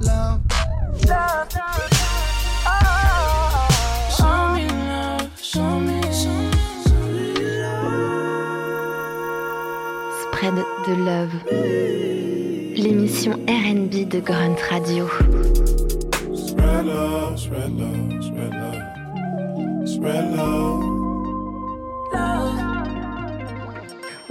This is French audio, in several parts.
love. Love, love. Spread de Love. L'émission RB de Grunt Radio. Spread love, spread love, spread love. Spread love.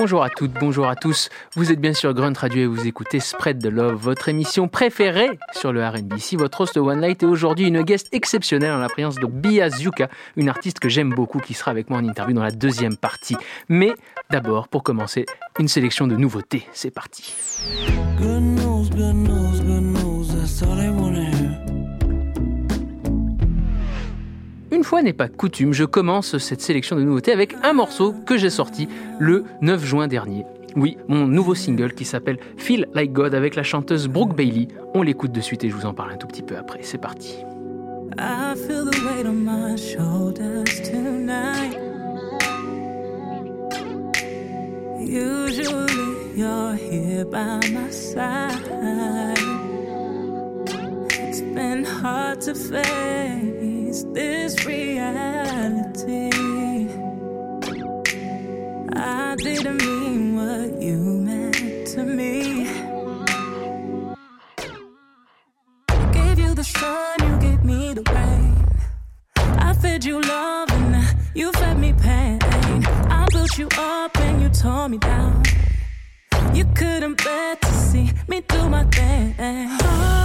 Bonjour à toutes, bonjour à tous. Vous êtes bien sur Grunt Radio et vous écoutez Spread the Love, votre émission préférée sur le R&B. Ici, votre host One Light est aujourd'hui une guest exceptionnelle en la présence de Bia Zuka, une artiste que j'aime beaucoup qui sera avec moi en interview dans la deuxième partie. Mais d'abord, pour commencer, une sélection de nouveautés. C'est parti. Fois n'est pas coutume, je commence cette sélection de nouveautés avec un morceau que j'ai sorti le 9 juin dernier. Oui, mon nouveau single qui s'appelle Feel Like God avec la chanteuse Brooke Bailey. On l'écoute de suite et je vous en parle un tout petit peu après. C'est parti. This reality. I didn't mean what you meant to me. Gave you the sun, you gave me the rain. I fed you love and you fed me pain. I built you up and you tore me down. You couldn't bear to see me do my thing. Oh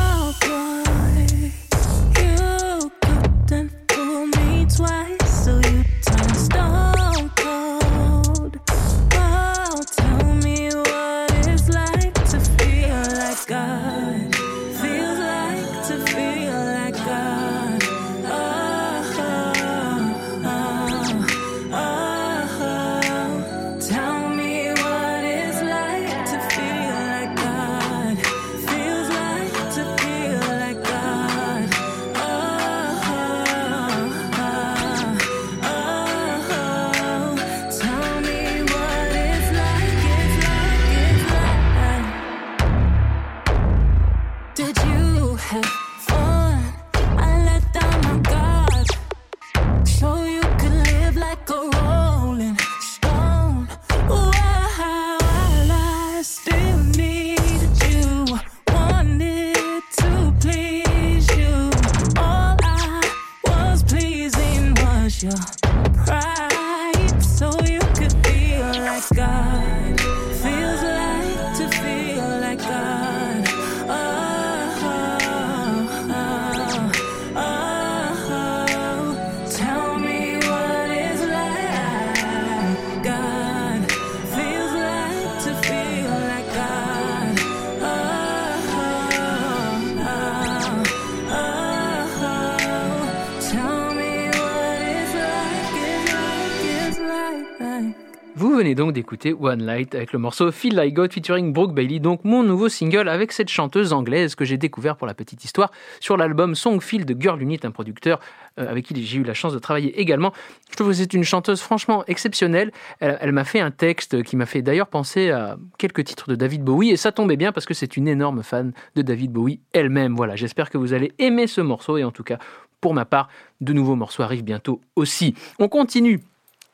venez donc d'écouter One Light avec le morceau Feel Like God featuring Brooke Bailey, donc mon nouveau single avec cette chanteuse anglaise que j'ai découvert pour la petite histoire sur l'album Songfield de Girl Unit, un producteur euh, avec qui j'ai eu la chance de travailler également. Je trouve que c'est une chanteuse franchement exceptionnelle. Elle, elle m'a fait un texte qui m'a fait d'ailleurs penser à quelques titres de David Bowie et ça tombait bien parce que c'est une énorme fan de David Bowie elle-même. Voilà, j'espère que vous allez aimer ce morceau et en tout cas, pour ma part, de nouveaux morceaux arrivent bientôt aussi. On continue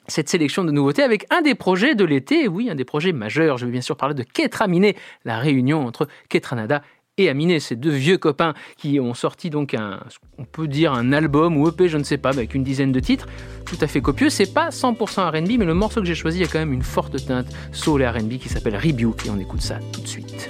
cette sélection de nouveautés avec un des projets de l'été, oui, un des projets majeurs. Je vais bien sûr parler de Ketra Miné, la réunion entre Ketranada et Aminé, ces deux vieux copains qui ont sorti donc un, on peut dire un album ou EP, je ne sais pas, avec une dizaine de titres, tout à fait copieux. C'est pas 100% R&B, mais le morceau que j'ai choisi a quand même une forte teinte soul et R&B qui s'appelle Rebuke et on écoute ça tout de suite.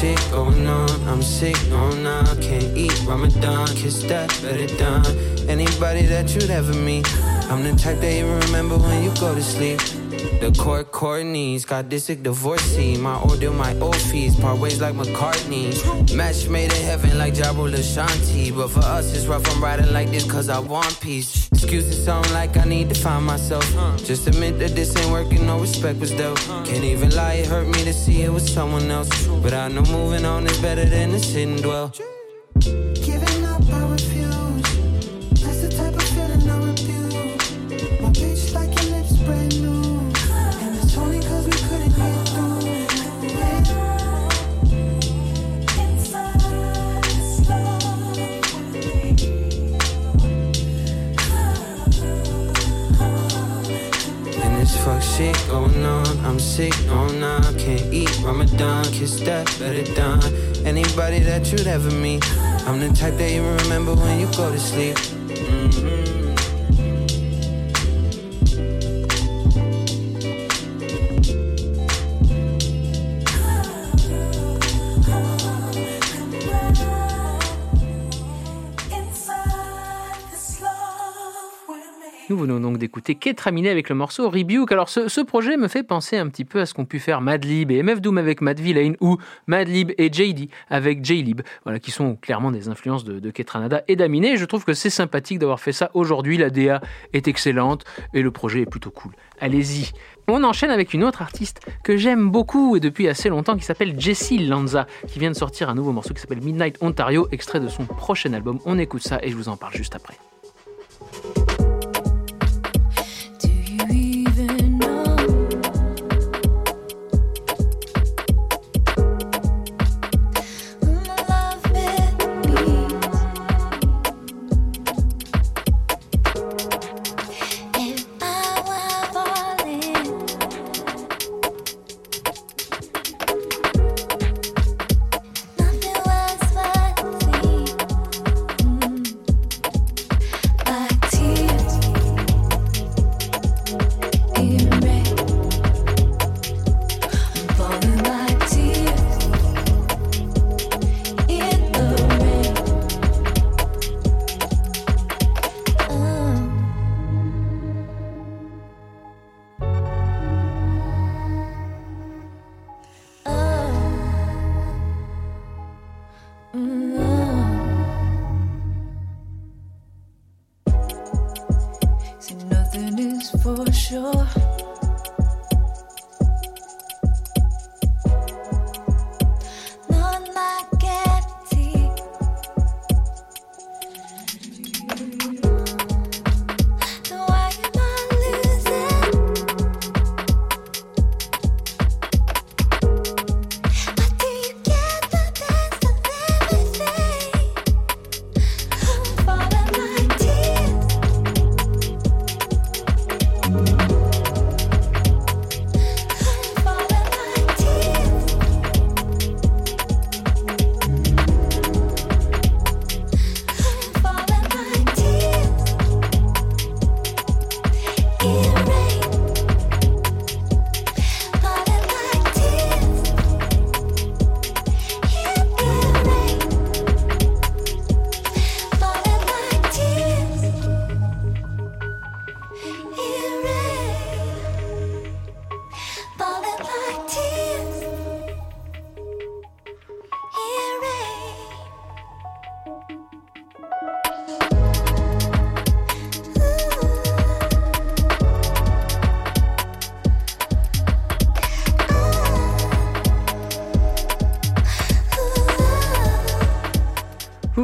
Shit going on. Oh I'm sick, no, nah, can't eat Ramadan. Kiss that, better done. Anybody that you'd ever meet. I'm the type that you remember when you go to sleep. The court Courtney's got disick divorcee. My order, my old fees. Part ways like McCartney. Match made in heaven like Jabba Shanti. But for us, it's rough. I'm riding like this cause I want peace. Excuses sound like I need to find myself. Just admit that this ain't working, no respect was dealt. Can't even lie, it hurt me to see it was someone else. But I know moving on is better than to sit and dwell. I'm sick, no, nah, can't eat Ramadan. Kiss that, better done. Anybody that you'd ever meet. I'm the type that you remember when you go to sleep. Nous venons donc d'écouter Ketraminé avec le morceau Rebuke. Alors ce, projet me fait penser un petit peu à ce qu'ont pu faire Madlib et MF Doom avec Matt Villain ou Madlib et JD avec J-Lib, voilà, qui sont clairement des influences de, de Ketranada et d'Aminé. Je trouve que c'est sympathique d'avoir fait ça aujourd'hui. La DA est excellente et le projet est plutôt cool. Allez-y. On enchaîne avec une autre artiste que j'aime beaucoup et depuis assez longtemps qui s'appelle Jessie Lanza, qui vient de sortir un nouveau morceau qui s'appelle Midnight Ontario, extrait de son prochain album. On écoute ça et je vous en parle juste après.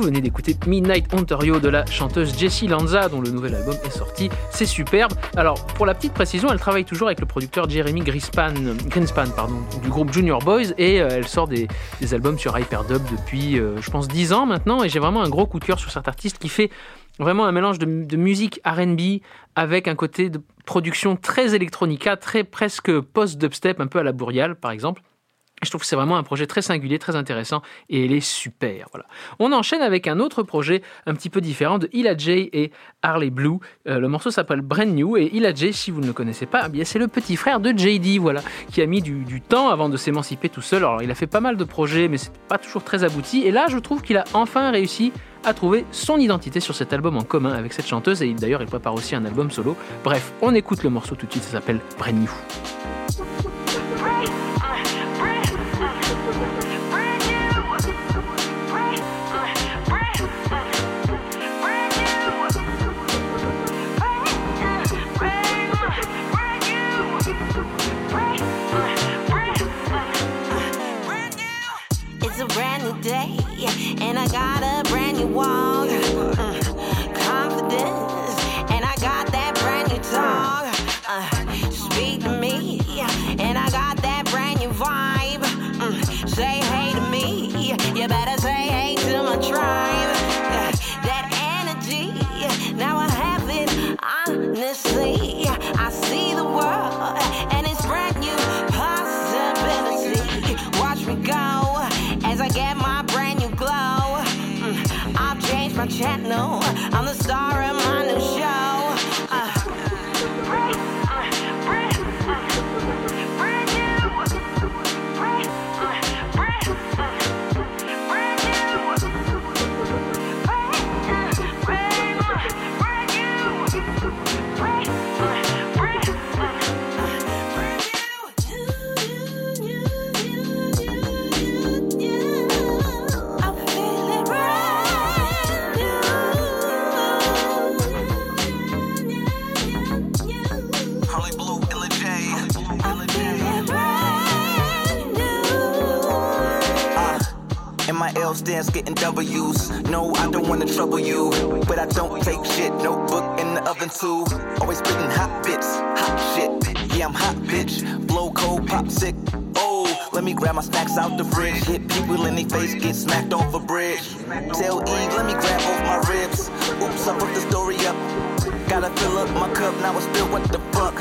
Venez d'écouter Midnight Ontario de la chanteuse Jessie Lanza, dont le nouvel album est sorti. C'est superbe. Alors, pour la petite précision, elle travaille toujours avec le producteur Jeremy Greenspan, du groupe Junior Boys et euh, elle sort des, albums sur Hyperdub depuis, euh, je pense, 10 ans maintenant. Et j'ai vraiment un gros coup de cœur sur cet artiste qui fait vraiment un mélange de, de musique RB avec un côté de production très électronica, très presque post-dubstep, un peu à la Bouriale par exemple. Je trouve que c'est vraiment un projet très singulier, très intéressant et elle est super. Voilà. On enchaîne avec un autre projet un petit peu différent de Ila J et Harley Blue. Euh, le morceau s'appelle Brand New et Ila J, si vous ne le connaissez pas, eh c'est le petit frère de JD, voilà, qui a mis du, du temps avant de s'émanciper tout seul. Alors il a fait pas mal de projets, mais c'est pas toujours très abouti. Et là, je trouve qu'il a enfin réussi à trouver son identité sur cet album en commun avec cette chanteuse et d'ailleurs il prépare aussi un album solo. Bref, on écoute le morceau tout de suite, ça s'appelle Brand New. And I got a brand new walk. Stands getting W's. No, I don't wanna trouble you. But I don't take shit. Notebook in the oven too. Always spitting hot bits, hot shit. Yeah, I'm hot, bitch. Blow cold, pop sick. Oh, let me grab my snacks out the fridge. Hit people in their face, get smacked off a bridge. Tell Eve, let me grab both my ribs. Oops, I fucked the story up. Gotta fill up my cup, now it's still what the fuck.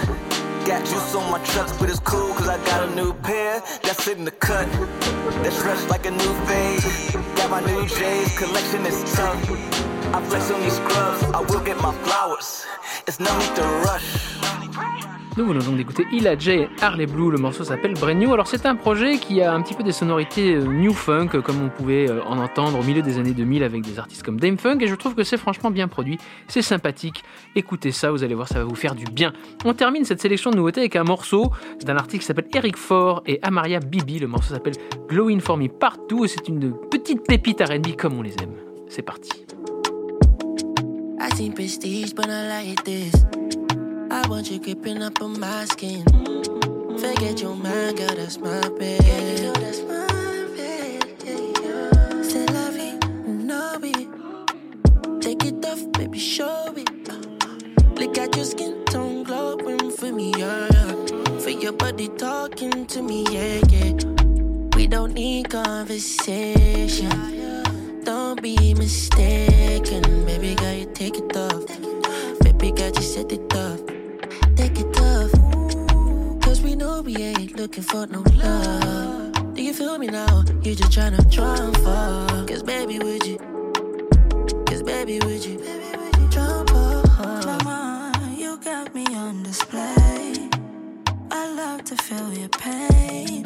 Got juice on my trucks, but it's cool cause I got a new pair that's in the cut. That's fresh like a new phase. Got my new J's, collection is tough. I flex on these scrubs, I will get my flowers. It's no need to rush. Nous venons donc d'écouter Ila J et Harley Blue, le morceau s'appelle Brand New. Alors c'est un projet qui a un petit peu des sonorités euh, new funk, euh, comme on pouvait euh, en entendre au milieu des années 2000 avec des artistes comme Dame Funk, et je trouve que c'est franchement bien produit, c'est sympathique. Écoutez ça, vous allez voir, ça va vous faire du bien. On termine cette sélection de nouveautés avec un morceau d'un artiste qui s'appelle Eric Faure et Amaria Bibi. Le morceau s'appelle Glowing for Me Partout, et c'est une petite pépite R&B comme on les aime. C'est parti. I want you creeping up on my skin. Forget your mind, girl, that's my bed. Yeah, you know that's my. Take it off, baby, show it. Look at your skin tone glowing for me, yeah, yeah. For your body talking to me, yeah, yeah. We don't need conversation. Don't be mistaken, baby girl, you take it off. Baby girl, you set it off. Know we ain't looking for no love. Do you feel me now? You just tryna trump for. Cause baby, would you? Cause baby, would you? Trump for. Mama, you got me on display. I love to feel your pain.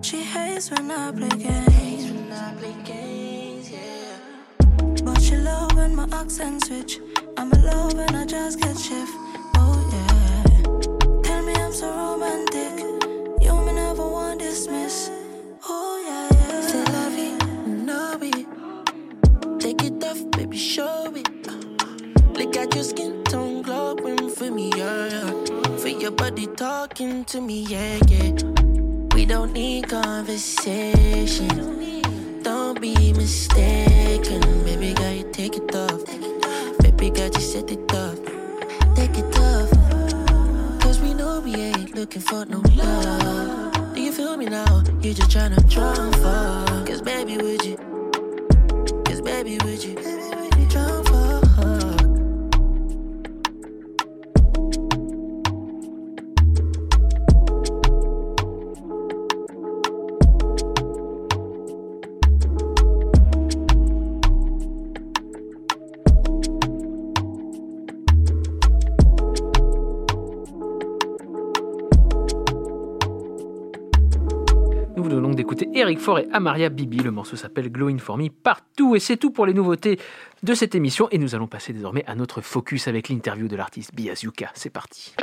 She hates when I play games. i play games yeah But she love when my accent switch. I'm in love when I just get shift. Oh yeah. Tell me I'm so romantic. Your skin tone glowing for me, yeah, yeah. For your body talking to me, yeah, yeah. We don't need conversation. Don't be mistaken, baby girl, you take it off. Baby girl, you set it off. Take it off. Cause we know we ain't looking for no love. Do you feel me now? You just tryna trump for. Cause baby, would you? Cause baby, would you? D'écouter Eric Faure et Amaria Bibi. Le morceau s'appelle Glowing for Me partout. Et c'est tout pour les nouveautés de cette émission. Et nous allons passer désormais à notre focus avec l'interview de l'artiste Biazuka. C'est parti.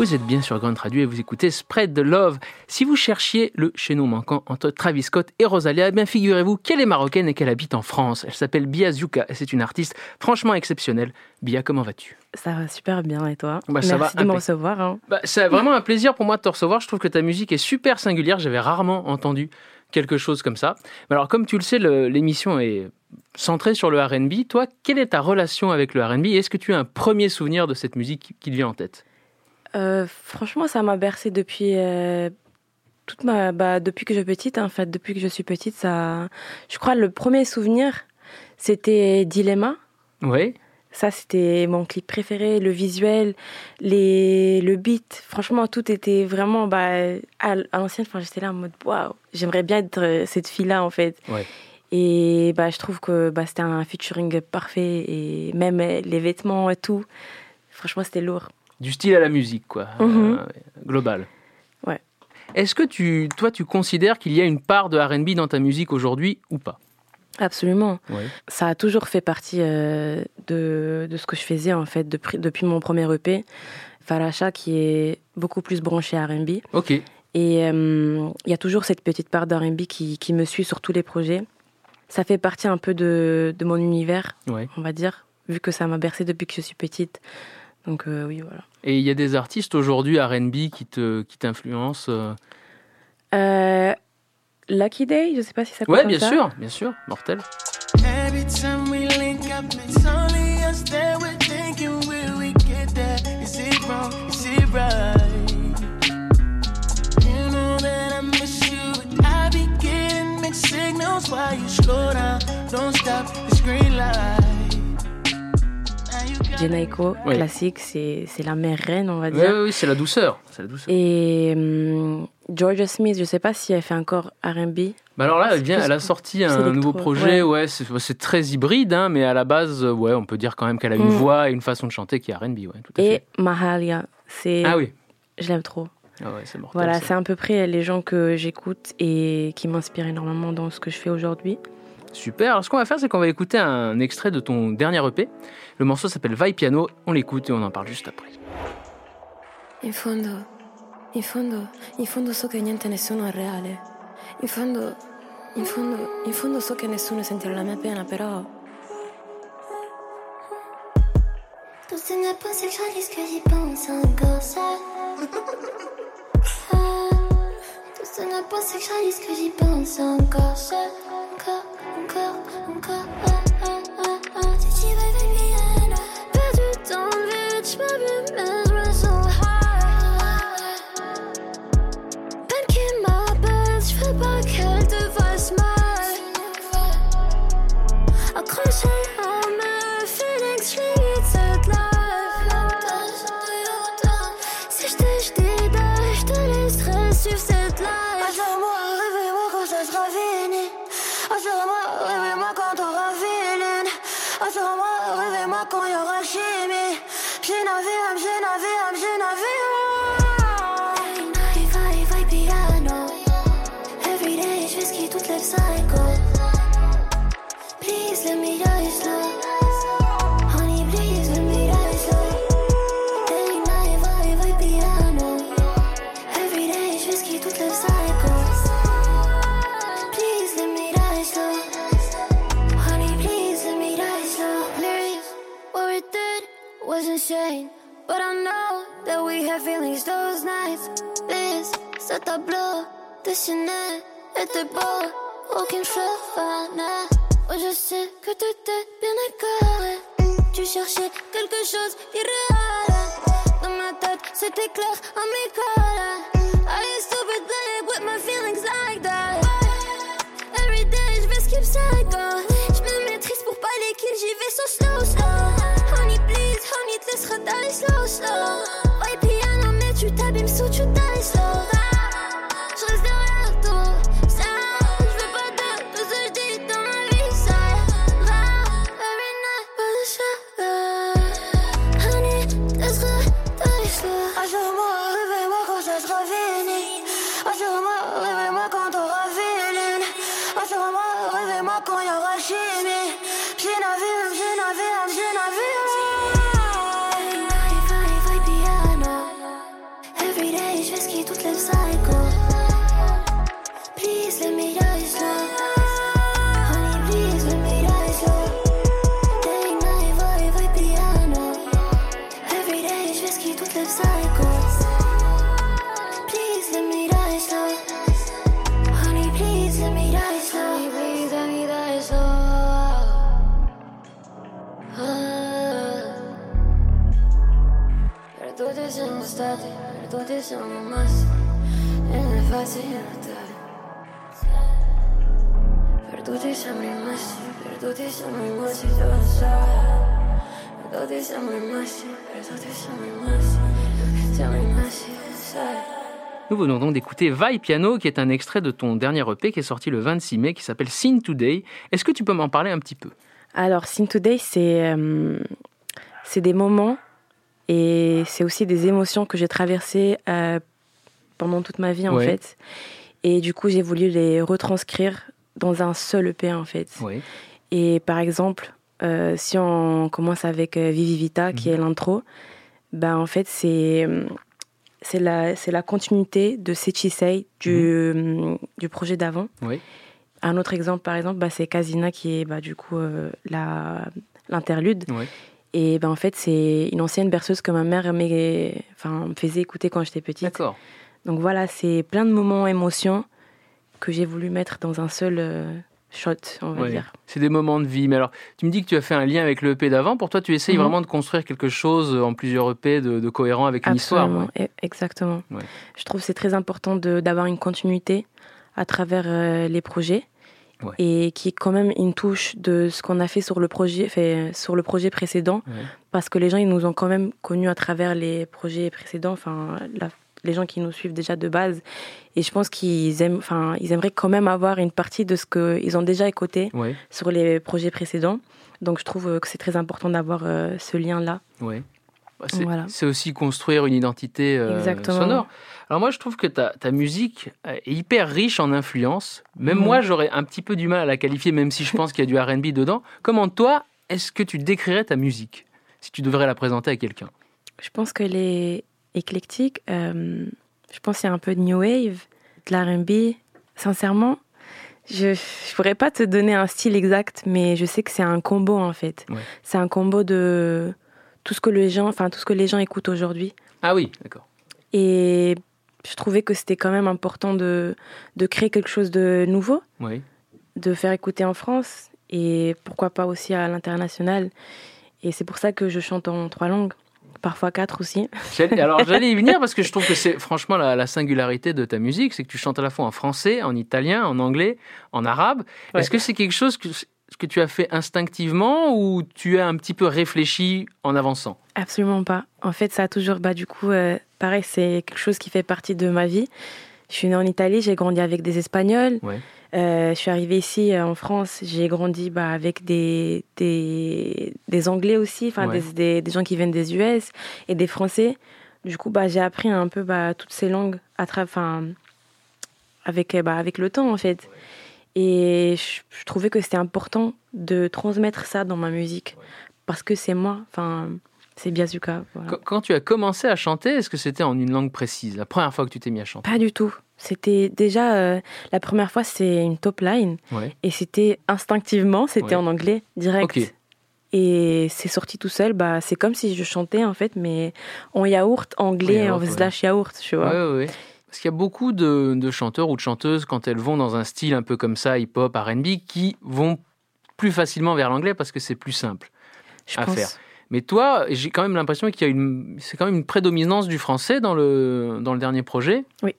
Vous êtes bien sur Grand Radio et vous écoutez Spread the Love. Si vous cherchiez le chaînon manquant entre Travis Scott et Rosalia, eh bien figurez-vous qu'elle est marocaine et qu'elle habite en France. Elle s'appelle Bia Zuka et c'est une artiste franchement exceptionnelle. Bia, comment vas-tu? Ça va super bien et toi? Bah, ça Merci va de me recevoir. hein. Bah, c'est vraiment un plaisir pour moi de te recevoir. Je trouve que ta musique est super singulière. J'avais rarement entendu quelque chose comme ça. Mais alors, comme tu le sais, l'émission est centrée sur le RB. Toi, quelle est ta relation avec le RB Est-ce que tu as un premier souvenir de cette musique qui te vient en tête? Euh, franchement, ça m'a bercé depuis euh, toute ma, bah, depuis que je suis petite. En fait, depuis que je suis petite, ça, je crois le premier souvenir, c'était Dilemma. Oui. Ça, c'était mon clip préféré, le visuel, les, le beat. Franchement, tout était vraiment bah, à l'ancienne. Enfin, j'étais là en mode waouh, j'aimerais bien être euh, cette fille-là en fait. Ouais. Et bah, je trouve que bah, c'était un featuring parfait et même les vêtements et tout. Franchement, c'était lourd. Du style à la musique, quoi. Mhm. Euh, global. Ouais. Est-ce que tu, toi, tu considères qu'il y a une part de RB dans ta musique aujourd'hui ou pas? Absolument. Oui. Ça a toujours fait partie euh, de, de ce que je faisais en fait depuis, depuis mon premier EP. Faracha qui est beaucoup plus branché R&B. Ok. Et euh, il y a toujours cette petite part d'R&B qui, qui me suit sur tous les projets. Ça fait partie un peu de, de mon univers, Ouais. on va dire, vu que ça m'a bercé depuis que je suis petite. Donc euh, oui, voilà. Et il y a des artistes aujourd'hui RB qui te qui t'influencent euh? Euh, Lucky Day, je sais pas si ça Ouais, bien ça. sûr, bien sûr. Mortel. Every time we link up, it's only us that we're thinking will we get there? Is it wrong? Is it right? You know that I miss you, but I be getting mixed signals while you slow down. Don't stop, it's green light. Jenaiko, Oui. classique, c'est la mère reine, on va dire. oui, oui, c'est la douceur. C'est la douceur. Et hum, Georgia Smith, je sais pas si elle fait encore R&B. Bah alors là, elle, vient, elle a sorti un nouveau projet. ouais. Ouais, c'est très hybride, hein, mais à la base, ouais, on peut dire quand même qu'elle a une Mm. voix et une façon de chanter qui est R&B. Ouais, tout à Et fait. Mahalia, c'est Ah oui. je l'aime trop. Ah ouais, c'est mortel. Voilà, c'est à peu près les gens que j'écoute et qui m'inspirent énormément dans ce que je fais aujourd'hui. Super. Alors, ce qu'on va faire, c'est qu'on va écouter un extrait de ton dernier EP. Le morceau s'appelle Vai Piano. On l'écoute et on en parle juste après. In fondo, in fondo, in fondo so che niente nessuno è reale. In fondo, in fondo, in fondo so che nessuno sentirà la mia pena, però. Tout ce n'est pas c'est que je réalise que j'y pense encore ça. Ah, Tout ce n'est pas dessiné était beau. Aucune chevanne. Oh, je sais que t'étais bien égaré. Tu cherchais quelque chose d'irréel. Dans ma tête, c'était clair, amical. D'écouter Vai Piano, qui est un extrait de ton dernier EP qui est sorti le 26 mai, qui s'appelle Scene Today. Est-ce que tu peux m'en parler un petit peu? Alors, Sing Today, c'est euh, c'est des moments et c'est aussi des émotions que j'ai traversées euh, pendant toute ma vie, en Ouais. fait. Et du coup, j'ai voulu les retranscrire dans un seul EP, en fait. Et par exemple, euh, si on commence avec Vivi Vita, qui est l'intro, ben en fait, c'est c'est la, la continuité de Sechisei du, euh, du projet d'avant. Oui. Un autre exemple, par exemple, bah, c'est Kazina, qui est bah, du coup euh, l'interlude. Oui. Et ben en fait, c'est une ancienne berceuse que ma mère me faisait écouter quand j'étais petite. D'accord. Donc voilà, c'est plein de moments émotions que j'ai voulu mettre dans un seul euh, shot, on va Ouais. dire. C'est des moments de vie. Mais alors, tu me dis que tu as fait un lien avec le EP d'avant. Pour toi, tu essayes Mhm. vraiment de construire quelque chose en plusieurs EP de, de cohérent avec une histoire. Absolument, ouais. e- exactement. Ouais. Je trouve que c'est très important d'avoir une continuité à travers euh, les projets et qui est quand même une touche de ce qu'on a fait sur le projet, fait, sur le projet précédent, parce que les gens ils nous ont quand même connus à travers les projets précédents, enfin la- les gens qui nous suivent déjà de base, et je pense qu'ils aiment, enfin ils aimeraient quand même avoir une partie de ce qu'ils ont déjà écouté Ouais. sur les projets précédents. Donc je trouve euh, que c'est très important d'avoir euh, ce lien là. Ouais. Bah, C'est Voilà. aussi construire une identité euh, sonore. Alors moi, je trouve que ta, ta musique est hyper riche en influences. Même Mhm. moi, j'aurais un petit peu du mal à la qualifier, même si je pense qu'il y a du R&B dedans. Comment toi, est-ce que tu décrirais ta musique si tu devrais la présenter à quelqu'un? Je pense qu'elle est éclectique. euh, je pense qu'il y a un peu de new wave, de l'R&B. Sincèrement, je ne pourrais pas te donner un style exact, mais je sais que c'est un combo en fait. Ouais. C'est un combo de tout ce que les gens, enfin tout ce que les gens écoutent aujourd'hui. Ah oui, d'accord. Et je trouvais que c'était quand même important de, de créer quelque chose de nouveau, Oui. de faire écouter en France et pourquoi pas aussi à l'international. Et c'est pour ça que je chante en trois langues, parfois quatre aussi. J'allais- Alors j'allais y venir parce que je trouve que c'est franchement la, la singularité de ta musique, c'est que tu chantes à la fois en français, en italien, en anglais, en arabe. Ouais. Est-ce que c'est quelque chose que, que tu as fait instinctivement ou tu as un petit peu réfléchi en avançant? Absolument pas. En fait, ça a toujours, bah, du coup, euh, pareil, c'est quelque chose qui fait partie de ma vie. Je suis née en Italie, j'ai grandi avec des Espagnols. Ouais. Euh, je suis arrivée ici euh, en France, j'ai grandi bah, avec des, des, des Anglais aussi, enfin Ouais. des, gens qui viennent des US et des Français. Du coup, bah, j'ai appris un peu bah, toutes ces langues à tra- enfin, avec, bah, avec le temps, en fait. Et je, je trouvais que c'était important de transmettre ça dans ma musique parce que c'est moi, enfin, c'est Biazuka. voilà. Quand, quand tu as commencé à chanter, est-ce que c'était en une langue précise La première fois que tu t'es mis à chanter? Pas du tout. C'était déjà euh, la première fois, c'est une top line Ouais. et c'était instinctivement, c'était Ouais. en anglais direct. Et c'est sorti tout seul, bah c'est comme si je chantais en fait, mais en yaourt anglais, En en yaourt, ouais. slash yaourt, tu vois. Parce qu'il y a beaucoup de, de chanteurs ou de chanteuses, quand elles vont dans un style un peu comme ça, hip-hop, RB, qui vont plus facilement vers l'anglais parce que c'est plus simple je à pense. faire. Mais toi, j'ai quand même l'impression qu'il y a une, c'est quand même une prédominance du français dans le, dans le dernier projet. Oui.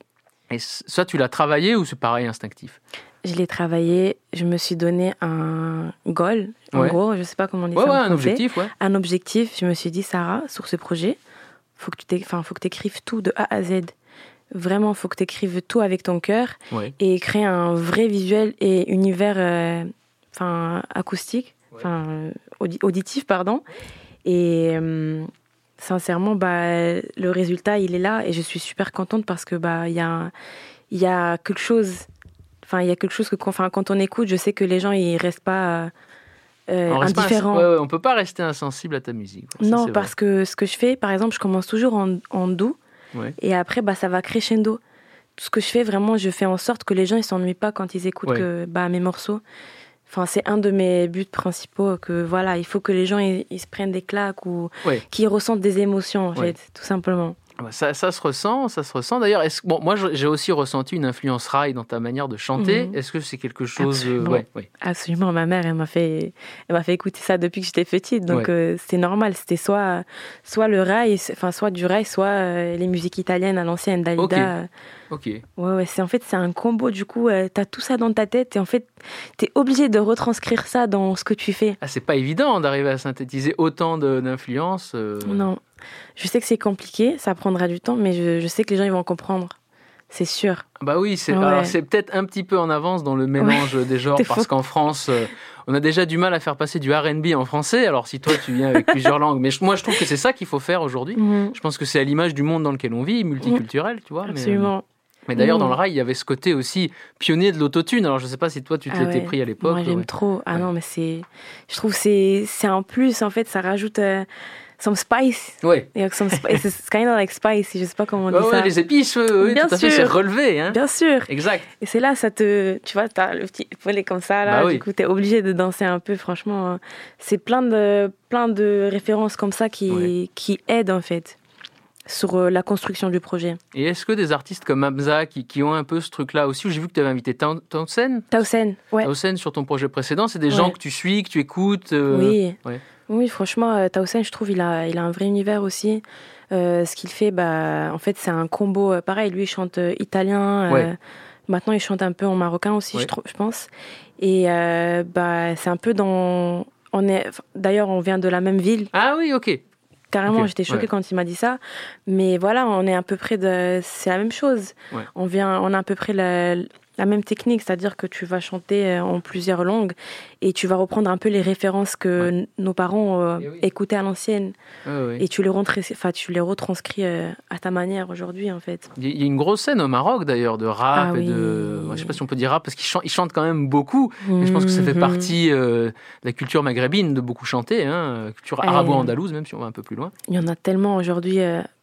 Et ça, tu l'as travaillé ou c'est pareil instinctif? Je l'ai travaillé, je me suis donné un goal, en Ouais. gros, je sais pas comment on dit Ouais, ça. en ouais, un français. objectif, ouais. Un objectif, je me suis dit, Sarah, sur ce projet, faut que tu t'é- enfin, faut que tu écrives tout de A à Z. Vraiment, faut que tu écrives tout avec ton cœur Ouais. et créer un vrai visuel et univers euh, enfin, acoustique, enfin, euh, audi- auditif, pardon. Et euh, sincèrement, bah, le résultat, il est là et je suis super contente parce que bah, il y, a, y a quelque chose Enfin, il y a quelque chose que, enfin, quand on écoute, je sais que les gens, ils restent pas euh, On pas indifférents. ins- ouais, ouais, on peut pas rester insensible à ta musique. Non, parce que ce que je fais, par exemple, je commence toujours en, en. Ouais. et après, bah, ça va crescendo. Tout ce que je fais, vraiment, je fais en sorte que les gens, ils s'ennuient pas quand ils écoutent que, bah, mes morceaux. Enfin, c'est un de mes buts principaux que voilà, il faut que les gens ils, ils se prennent des claques ou Ouais. qu'ils ressentent des émotions en Ouais. fait, tout simplement. Ça, ça se ressent, ça se ressent. D'ailleurs, bon, moi j'ai aussi ressenti une influence rail dans ta manière de chanter. Mhm. Est-ce que c'est quelque chose euh, Absolument. ouais, ouais. Absolument, ma mère, elle m'a fait, elle m'a fait écouter ça depuis que j'étais petite, donc Ouais. euh, c'est normal. C'était soit, soit le rail, enfin soit du rail, soit euh, les musiques italiennes à l'ancienne, Dalida. Ok. euh, Ok. Ouais, ouais, c'est en fait c'est un combo. Du coup, euh, t'as tout ça dans ta tête et en fait, t'es obligé de retranscrire ça dans ce que tu fais. Ah, c'est pas évident d'arriver à synthétiser autant d'influences. Non, je sais que c'est compliqué, ça prendra du temps, mais je, je sais que les gens ils vont comprendre. C'est sûr. Bah oui, c'est Ouais. peut-être un petit peu en avance dans le mélange des genres parce qu'en France, euh, on a déjà du mal à faire passer du R&B en français. Alors si toi tu viens avec plusieurs langues, mais je- moi je trouve que c'est ça qu'il faut faire aujourd'hui. Mhm. Je pense que c'est à l'image du monde dans lequel on vit, multiculturel, tu vois. mais, euh, Absolument. Mais, d'ailleurs Mhm. dans le rail, il y avait ce côté aussi pionnier de l'autotune. Alors je sais pas si toi tu te Ah l'étais ouais. pris à l'époque. Moi, j'aime ouais. trop. Ah Ouais. non, mais c'est. Je trouve que c'est c'est un plus, en fait, ça rajoute euh, some spice. Ouais. A some spice. It's kind of like spice, je sais pas comment on dit Ouais, ouais, ça. les épices, ouais, ouais, Bien tout à fait, sûr. c'est relevé. Hein. Bien sûr. Exact. Et c'est là, ça te. Tu vois, t'as le petit volet comme ça, là. Bah oui. Du coup, t'es obligé de danser un peu, franchement. euh, C'est plein de, plein de références comme ça qui, Ouais. qui aident, en fait, sur euh, la construction du projet. Et est-ce que des artistes comme Hamza qui, qui ont un peu ce truc-là aussi, j'ai vu que tu avais invité Town- Townsend, Tausen, ouais. Townsend sur ton projet précédent, c'est des Ouais. gens que tu suis, que tu écoutes euh, Oui. ouais. Oui, franchement, euh, Tausen, je trouve, il a, il a un vrai univers aussi. Euh, ce qu'il fait, bah, en fait, c'est un combo. pareil, lui, il chante italien. euh. Maintenant, il chante un peu en marocain aussi, je, je pense. Et bah, c'est un peu dans. On est. enfin, D'ailleurs, on vient de la même ville. Ah oui, ok. Carrément, j'étais choquée ouais. quand il m'a dit ça. Mais voilà, on est à peu près de. C'est la même chose. Ouais. On vient, on a à peu près la, la même technique, c'est-à-dire que tu vas chanter euh, en plusieurs langues et tu vas reprendre un peu les références que nos parents euh, Eh oui. écoutaient à l'ancienne et tu les, enfin, tu les retranscris euh, à ta manière aujourd'hui, en fait. Il y a- une grosse scène au Maroc d'ailleurs de rap Ah et de. oui. ouais, Je sais pas si on peut dire rap parce qu'ils chantent, ils chantent quand même beaucoup. Mais je pense que ça fait Mhm. partie euh, de la culture maghrébine de beaucoup chanter, hein, culture Euh, arabo-andalouse même si on va un peu plus loin. Il y en a tellement aujourd'hui.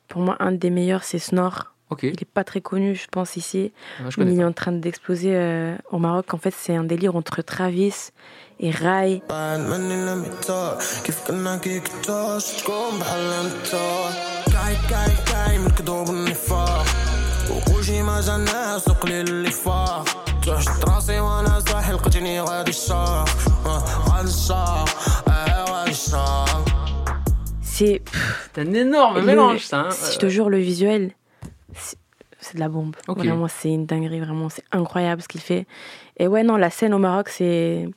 pour moi, un des meilleurs, c'est Snore. Okay. Il n'est pas très connu, je pense, ici. Ah, il est en train d'exploser euh, au Maroc. En fait, c'est un délire entre Travis et Rai. C'est un énorme mélange, ça. Hein. Je te jure, le visuel, c'est de la bombe. Vraiment, c'est une dinguerie. Vraiment, c'est incroyable ce qu'il fait. Et ouais, non, la scène au Maroc, c'est.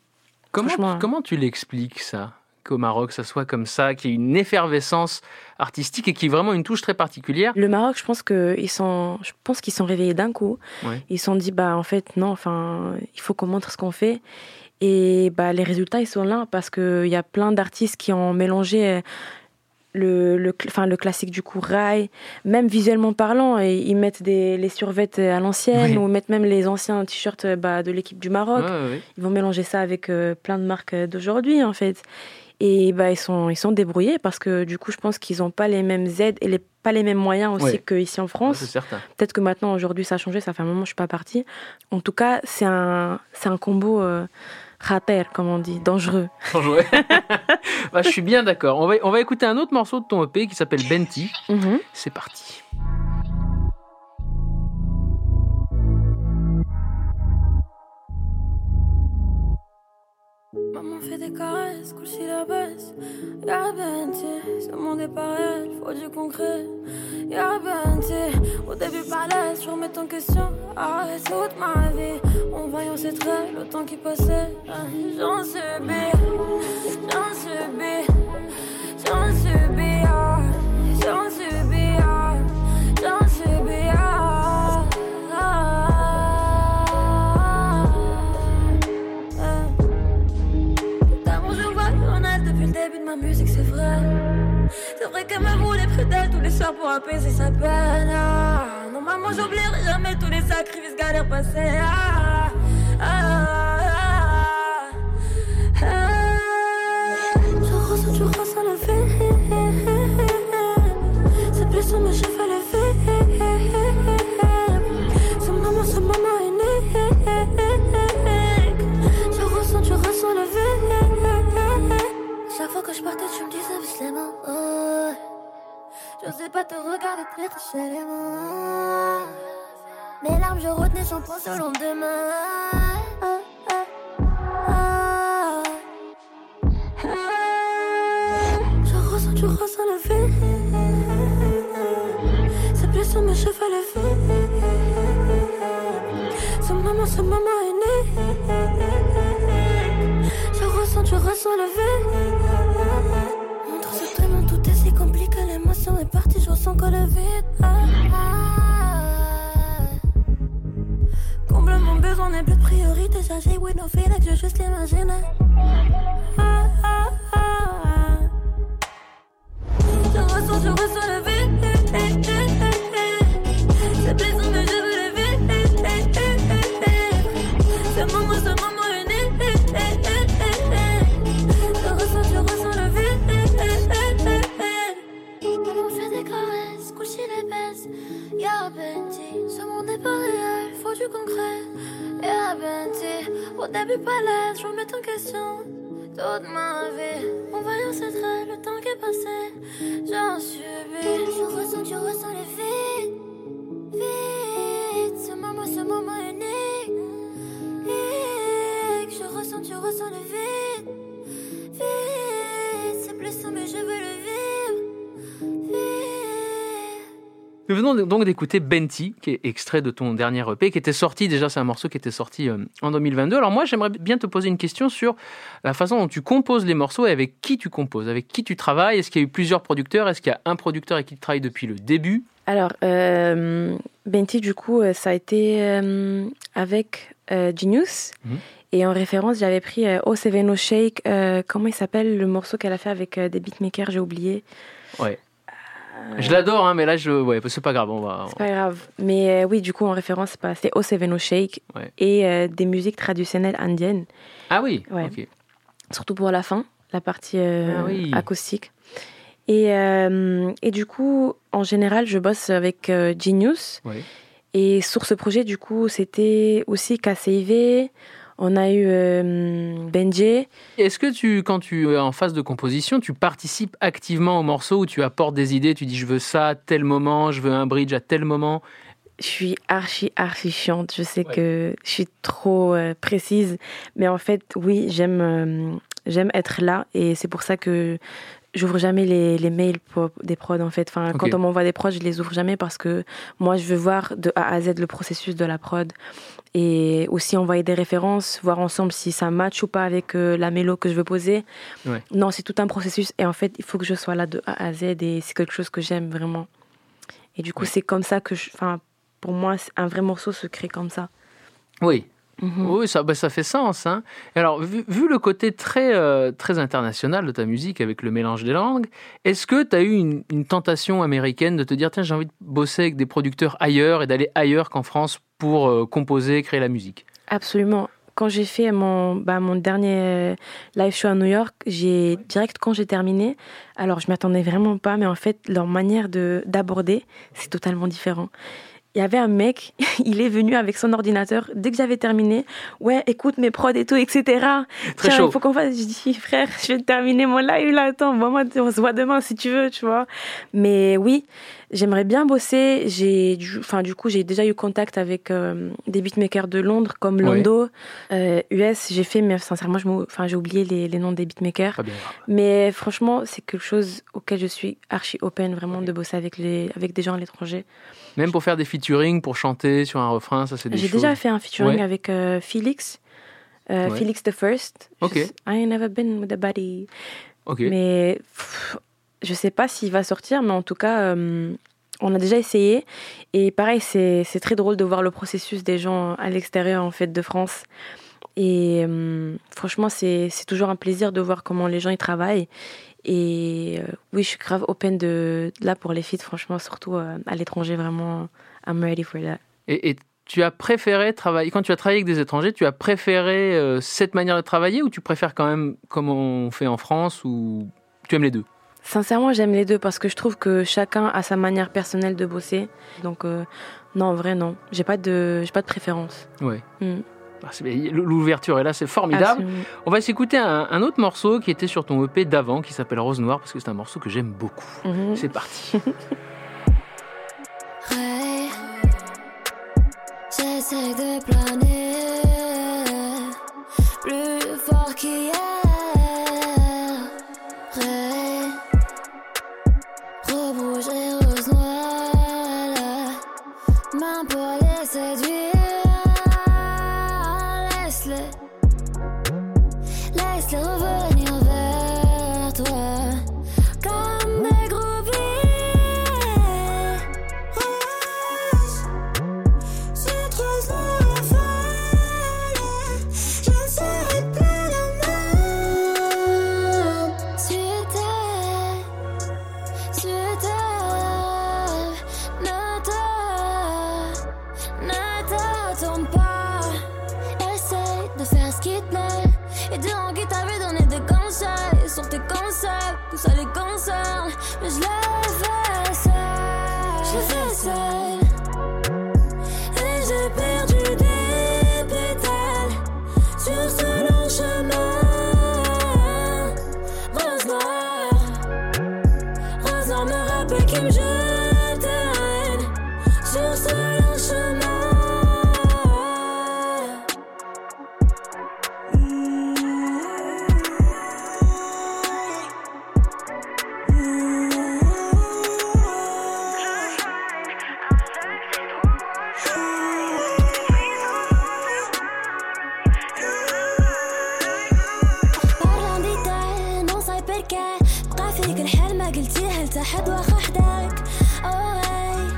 Comment, comment tu l'expliques ça Qu'au Maroc, ça soit comme ça, qu'il y ait une effervescence artistique et qu'il y ait vraiment une touche très particulière? Le Maroc, je pense que ils sont, je pense qu'ils sont réveillés d'un coup. Ouais. Ils se sont dit bah en fait non, enfin il faut qu'on montre ce qu'on fait. Et bah les résultats ils sont là parce que il y a plein d'artistes qui ont mélangé le, le, enfin, le classique du coup rail, même visuellement parlant, et ils mettent des, les survêtes à l'ancienne Oui. ou mettent même les anciens t-shirts euh, bah, de l'équipe du Maroc. Ils vont mélanger ça avec euh, plein de marques euh, d'aujourd'hui, en fait. Et bah, ils, sont, ils sont débrouillés parce que du coup, je pense qu'ils n'ont pas les mêmes aides et les, pas les mêmes moyens aussi Ouais. qu'ici en France. Peut-être que maintenant, aujourd'hui, ça a changé, ça fait un moment que je suis pas partie. En tout cas, c'est un, un combo euh, rater, comme on dit, dangereux. Ouais. Bah, je suis bien d'accord. On va, on va écouter un autre morceau de ton EP qui s'appelle Benti. Mhm. C'est parti. Maman fait des caresses, si la baisse. Y'a Benti, ce monde est pareil, faut du concret. Y'a Benti, au début pas l'aise, je remets en question. Arrête toute ma vie, en voyant ces traits, le temps qui passait. J'en subis, j'en subis, j'en subis, Vrai qu'elle me voulait près tous les soirs pour apaiser sa peine. Ah, non, maman, j'oublierai jamais tous les sacrifices, galères passées. Ah, Ah, pas te regarder très les mots. Mes larmes, je retenais sans penser au lendemain. Je ressens, je ressens le vide. C'est plus sur mes cheveux levés. Ce moment, ce moment est unique. Je ressens, je ressens le vide. Ressens que le vide. Ah, ah. Comble mon besoin, n'est plus de priorité. J'agis with no feeling, je juste l'imaginer. Ah, ah. Je ressens, je ressens le vide. Pas l'aise, je remets en question. Toute ma vie, on voyant ses traits, le temps qui est passé, j'en subis. Je ressens, je ressens le vide. Vide, ce moment, ce moment unique. Je ressens, je ressens le. Vide, Nous venons donc d'écouter Benti, qui est extrait de ton dernier EP, qui était sorti, déjà c'est un morceau qui était sorti euh, en 2022. Alors moi j'aimerais bien te poser une question sur la façon dont tu composes les morceaux et avec qui tu composes, avec qui tu travailles. Est-ce qu'il y a eu plusieurs producteurs? Est-ce qu'il y a un producteur avec qui tu travailles depuis le début? Alors, euh, Benti, du coup, euh, ça a été euh, avec euh, Genius. Mhm. Et en référence, j'avais pris Oh Seven Oh Shake. comment il s'appelle le morceau qu'elle a fait avec des beatmakers? J'ai oublié. Ouais. Je l'adore, hein, mais là, je... ouais, c'est pas grave, on va... C'est pas grave. Mais euh, oui, du coup, en référence, c'est pas- c'est Oh Seven Oh Shake Ouais. et euh, des musiques traditionnelles indiennes. Ah oui, Ouais. surtout pour la fin, la partie euh, Ah oui. acoustique. Et, et du coup, en général, je bosse avec Genius. Ouais. Et sur ce projet, du coup, c'était aussi KCIV. On a eu euh, Benji. Est-ce que tu, quand tu es en phase de composition, tu participes activement au morceau où tu apportes des idées, tu dis je veux ça à tel moment, je veux un bridge à tel moment? Je suis archi, archi chiante. Je sais que je suis trop euh, précise. Mais en fait, oui, j'aime euh, j'aime être là. Et c'est pour ça que j'ouvre jamais les, les mails pour des prods, en fait. Enfin. Quand on m'envoie des prods, je les ouvre jamais parce que moi, je veux voir de A à Z le processus de la prod. Et aussi envoyer des références, voir ensemble si ça match ou pas avec euh, la mélo que je veux poser. Ouais. Non, c'est tout un processus. Et en fait, il faut que je sois là de A à Z. Et c'est quelque chose que j'aime vraiment. Et du coup, c'est comme ça que je. Enfin, pour moi, un vrai morceau se crée comme ça. Oui. Mhm. Oui, ça, bah, ça fait sens. Hein. Et Alors, vu, vu le côté très, euh, très international de ta musique avec le mélange des langues, est-ce que tu as eu une, une tentation américaine de te dire, tiens, j'ai envie de bosser avec des producteurs ailleurs et d'aller ailleurs qu'en France pour euh, composer, créer la musique? Absolument. Quand j'ai fait mon, bah, mon dernier euh, live show à New York, j'ai direct quand j'ai terminé, alors je m'attendais vraiment pas, mais en fait leur manière de d'aborder, c'est totalement différent. Il y avait un mec, il est venu avec son ordinateur dès que j'avais terminé. Ouais, écoute mes prods et tout, etc. Très Tiens, chaud. Il faut qu'on fasse. Je dis frère, je vais terminer mon live là. Attends, moi, on se voit demain si tu veux, tu vois. Mais oui, j'aimerais bien bosser. J'ai, du- enfin, du coup, j'ai déjà eu contact avec euh, des beatmakers de Londres comme Ouais. Lando, euh, US. J'ai fait, mais sincèrement, je m'ou- enfin, j'ai oublié les, les noms des beatmakers. Pas bien. Mais franchement, c'est quelque chose auquel je suis archi open, vraiment, de bosser avec les, avec des gens à l'étranger. Même pour faire des featuring, pour chanter sur un refrain, ça c'est des J'ai déjà fait un featuring Ouais. avec euh, Felix. Euh, Ouais. Felix the First. Ok. sais- I ain't never been with a body. Ok. Mais pff, je sais pas s'il va sortir, mais en tout cas, euh, on a déjà essayé. Et pareil, c'est très drôle de voir le processus des gens à l'extérieur en fait de France. Et euh, franchement, c'est toujours un plaisir de voir comment les gens y travaillent. Et euh, oui, je suis grave open de là pour les feats, franchement, surtout à l'étranger, vraiment. I'm ready for that. Et, et tu as préféré travailler, quand tu as travaillé avec des étrangers, tu as préféré cette manière de travailler ou tu préfères quand même comme on fait en France ou tu aimes les deux? Sincèrement, j'aime les deux parce que je trouve que chacun a sa manière personnelle de bosser. Donc, euh, non, en vrai, non. J'ai pas de, j'ai pas de préférence. Ouais. Mm. Ah, L'ouverture est là, c'est formidable. Absolument. On va s'écouter un, un autre morceau qui était sur ton EP d'avant, qui s'appelle Rose Noire, parce que c'est un morceau que j'aime beaucoup. Mhm. C'est parti. J'essaie de planer plus fort qu'hier. فيك الحال ما قلتيها لتحد واخا حداك اوي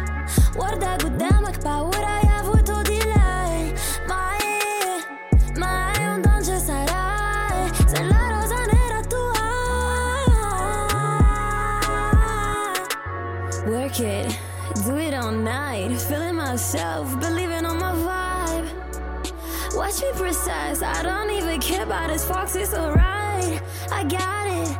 وردة قدامك باورا يا فوتو ديلاي معي معي un danger sarai sei la rosa nera tua Work it, do it all night Feeling myself, believing on my vibe Watch me precise, I don't even care about his fox, it's alright. I got it,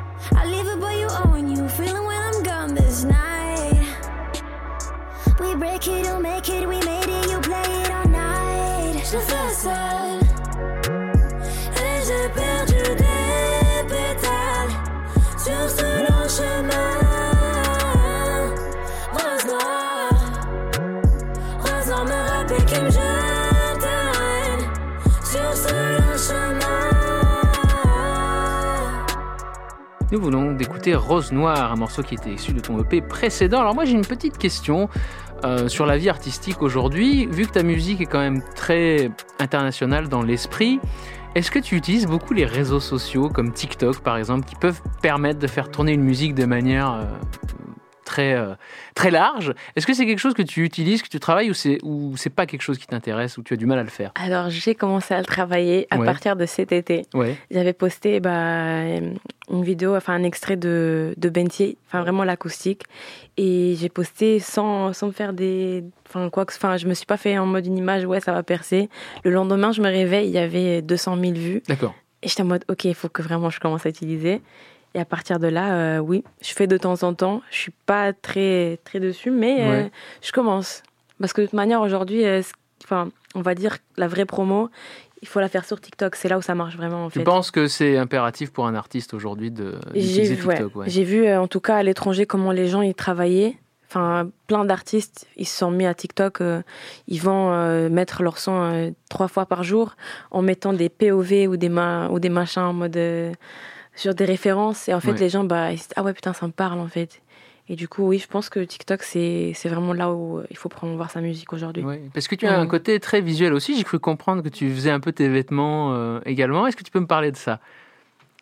We break it, you make it, we made it, you play it all night. Seul, Nous venons d'écouter Rose Noire, un morceau qui était issu de ton EP précédent. Alors moi j'ai une petite question euh, sur la vie artistique aujourd'hui. Vu que ta musique est quand même très internationale dans l'esprit, est-ce que tu utilises beaucoup les réseaux sociaux comme TikTok par exemple qui peuvent permettre de faire tourner une musique de manière euh, très, euh, très large Est-ce que c'est quelque chose que tu utilises, que tu travailles ou c'est, ou c'est pas quelque chose qui t'intéresse ou tu as du mal à le faire? Alors, j'ai commencé à le travailler à Ouais. partir de cet été. Ouais. J'avais posté bah, une vidéo, enfin un extrait de, de Bentier, enfin vraiment l'acoustique. Et j'ai posté sans, sans me faire des. Enfin, quoi que. Enfin, je me suis pas fait en mode une image, ouais, ça va percer. Le lendemain, je me réveille, il y avait 200 000 vues. D'accord. Et j'étais en mode, ok, il faut que vraiment je commence à utiliser. Et à partir de là, euh, oui, je fais de temps en temps. Je suis pas très, très dessus, mais euh, je commence. Parce que de toute manière, aujourd'hui, euh, enfin, on va dire la vraie promo, il faut la faire sur TikTok. C'est là où ça marche vraiment, en Tu fait. penses que c'est impératif pour un artiste aujourd'hui de, d'utiliser vu, ouais. TikTok ouais. J'ai vu, en tout cas, à l'étranger, comment les gens y travaillaient. Enfin, plein d'artistes, ils se sont mis à TikTok. ils vont mettre leur son trois fois par jour en mettant des POV ou des, ma- ou des machins en mode. Euh, sur des références. Et en fait, Ouais. les gens, bah, ils se disent, ah ouais, putain, ça me parle, en fait. Et du coup, oui, je pense que TikTok, c'est vraiment là où euh, il faut promouvoir sa musique aujourd'hui. Ouais, parce que tu as un Ouais. côté très visuel aussi. J'ai cru comprendre que tu faisais un peu tes vêtements euh, également. Est-ce que tu peux me parler de ça?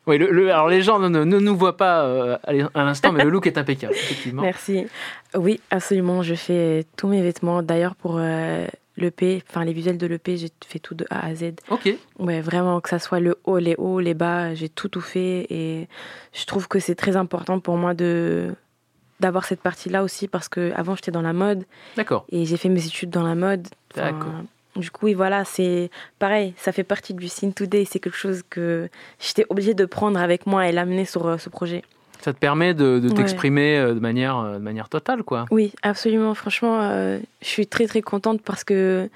Oui, le, le- alors les gens ne, ne, ne nous voient pas euh, à l'in- à l'instant, mais le look est impeccable, effectivement. Merci. Oui, absolument. Je fais tous mes vêtements. D'ailleurs, pour euh, l'EP, enfin les visuels de l'EP, j'ai fait tout de A à Z. Ok. Ouais, vraiment, que ça soit le haut, les hauts, les bas, j'ai tout, tout fait. Et je trouve que c'est très important pour moi de d'avoir cette partie-là aussi parce que avant j'étais dans la mode D'accord. et j'ai fait mes études dans la mode. D'accord. Du coup, oui, voilà, c'est pareil, ça fait partie du Scene Today. C'est quelque chose que j'étais obligée de prendre avec moi et l'amener sur euh, ce projet. Ça te permet de, de t'exprimer euh, de manière, euh, de manière totale, quoi. Oui, absolument. Franchement, euh, je suis très très contente parce que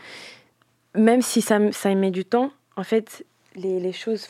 même si ça, ça met du temps, en fait, les, les choses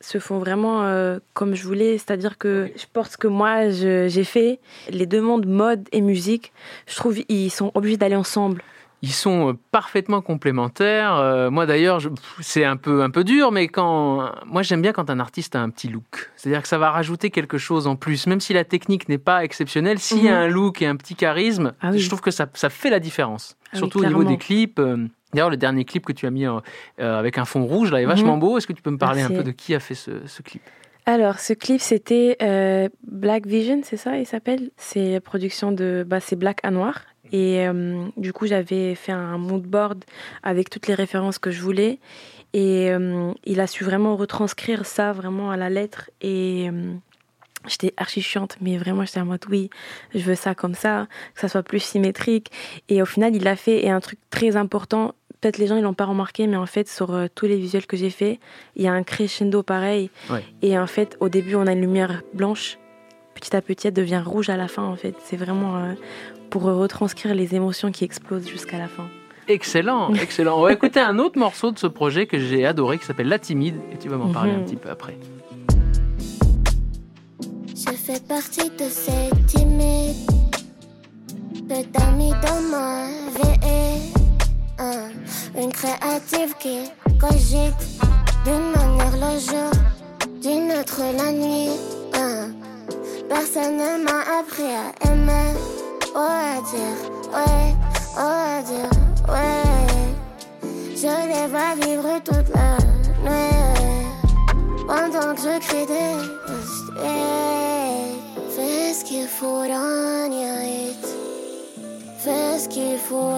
se font vraiment euh, comme je voulais. C'est-à-dire que je porte ce que moi j'ai fait. Les deux mondes, mode et musique, je trouve ils sont obligés d'aller ensemble. Ils sont euh, parfaitement complémentaires. Euh, moi d'ailleurs, c'est un peu un peu dur, mais quand moi j'aime bien quand un artiste a un petit look. C'est-à-dire que ça va rajouter quelque chose en plus, même si la technique n'est pas exceptionnelle. S'il y a Mhm. un look et un petit charisme, Ah oui. je trouve que ça, ça fait la différence. Ah oui, Surtout au niveau des clips. Euh, D'ailleurs, le dernier clip que tu as mis euh, avec un fond rouge, là, est Mhm. vachement beau. Est-ce que tu peux me parler un peu de qui a fait ce, ce clip? Alors, ce clip, c'était euh, Black Vision, c'est ça, il s'appelle? C'est la production de. Bah, c'est Black à Noir. Et euh, du coup, j'avais fait un mood board avec toutes les références que je voulais. Et euh, il a su vraiment retranscrire ça vraiment à la lettre. Et euh, j'étais archi chiante, mais vraiment, j'étais en mode oui, je veux ça comme ça, que ça soit plus symétrique. Et au final, il l'a fait. Et un truc très important, peut-être les gens ils l'ont pas remarqué, mais en fait, sur euh, tous les visuels que j'ai fait, il y a un crescendo pareil. Ouais. Et en fait, au début, on a une lumière blanche. Petit à petit, elle devient rouge à la fin, en fait. C'est vraiment euh, pour retranscrire les émotions qui explosent jusqu'à la fin. Excellent, excellent. On va écouter un autre morceau de ce projet que j'ai adoré qui s'appelle La Timide et tu vas m'en parler un Mhm. petit peu après. Je fais partie de ces timides Peu d'amis dans ma vie Hein, Une créative qui cogite D'une manière le jour D'une autre la nuit Hein, Personne ne m'a appris à aimer Oh à dire, ouais, oh à dire, ouais. Je les vois vivre toute la nuit. Pendant que je crée des Fais ce qu'il faut Fais ce qu'il faut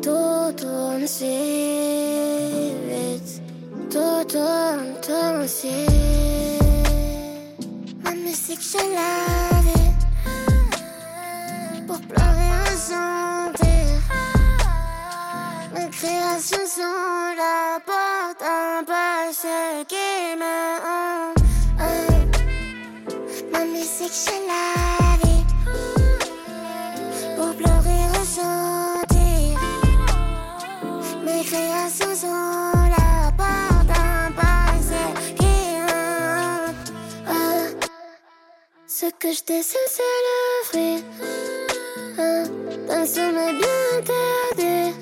Tout tourne si vite. Tout tourne, tourne je Pour pleurer ensemble mes créations sont la porte un passé qui me hante. Ma musique, je la vis pour pleurer, ressentir. Mes créations sont la porte un passé qui hante. Hein. Ce que je dessine, c'est le fruit d'un sommeil bien interdit.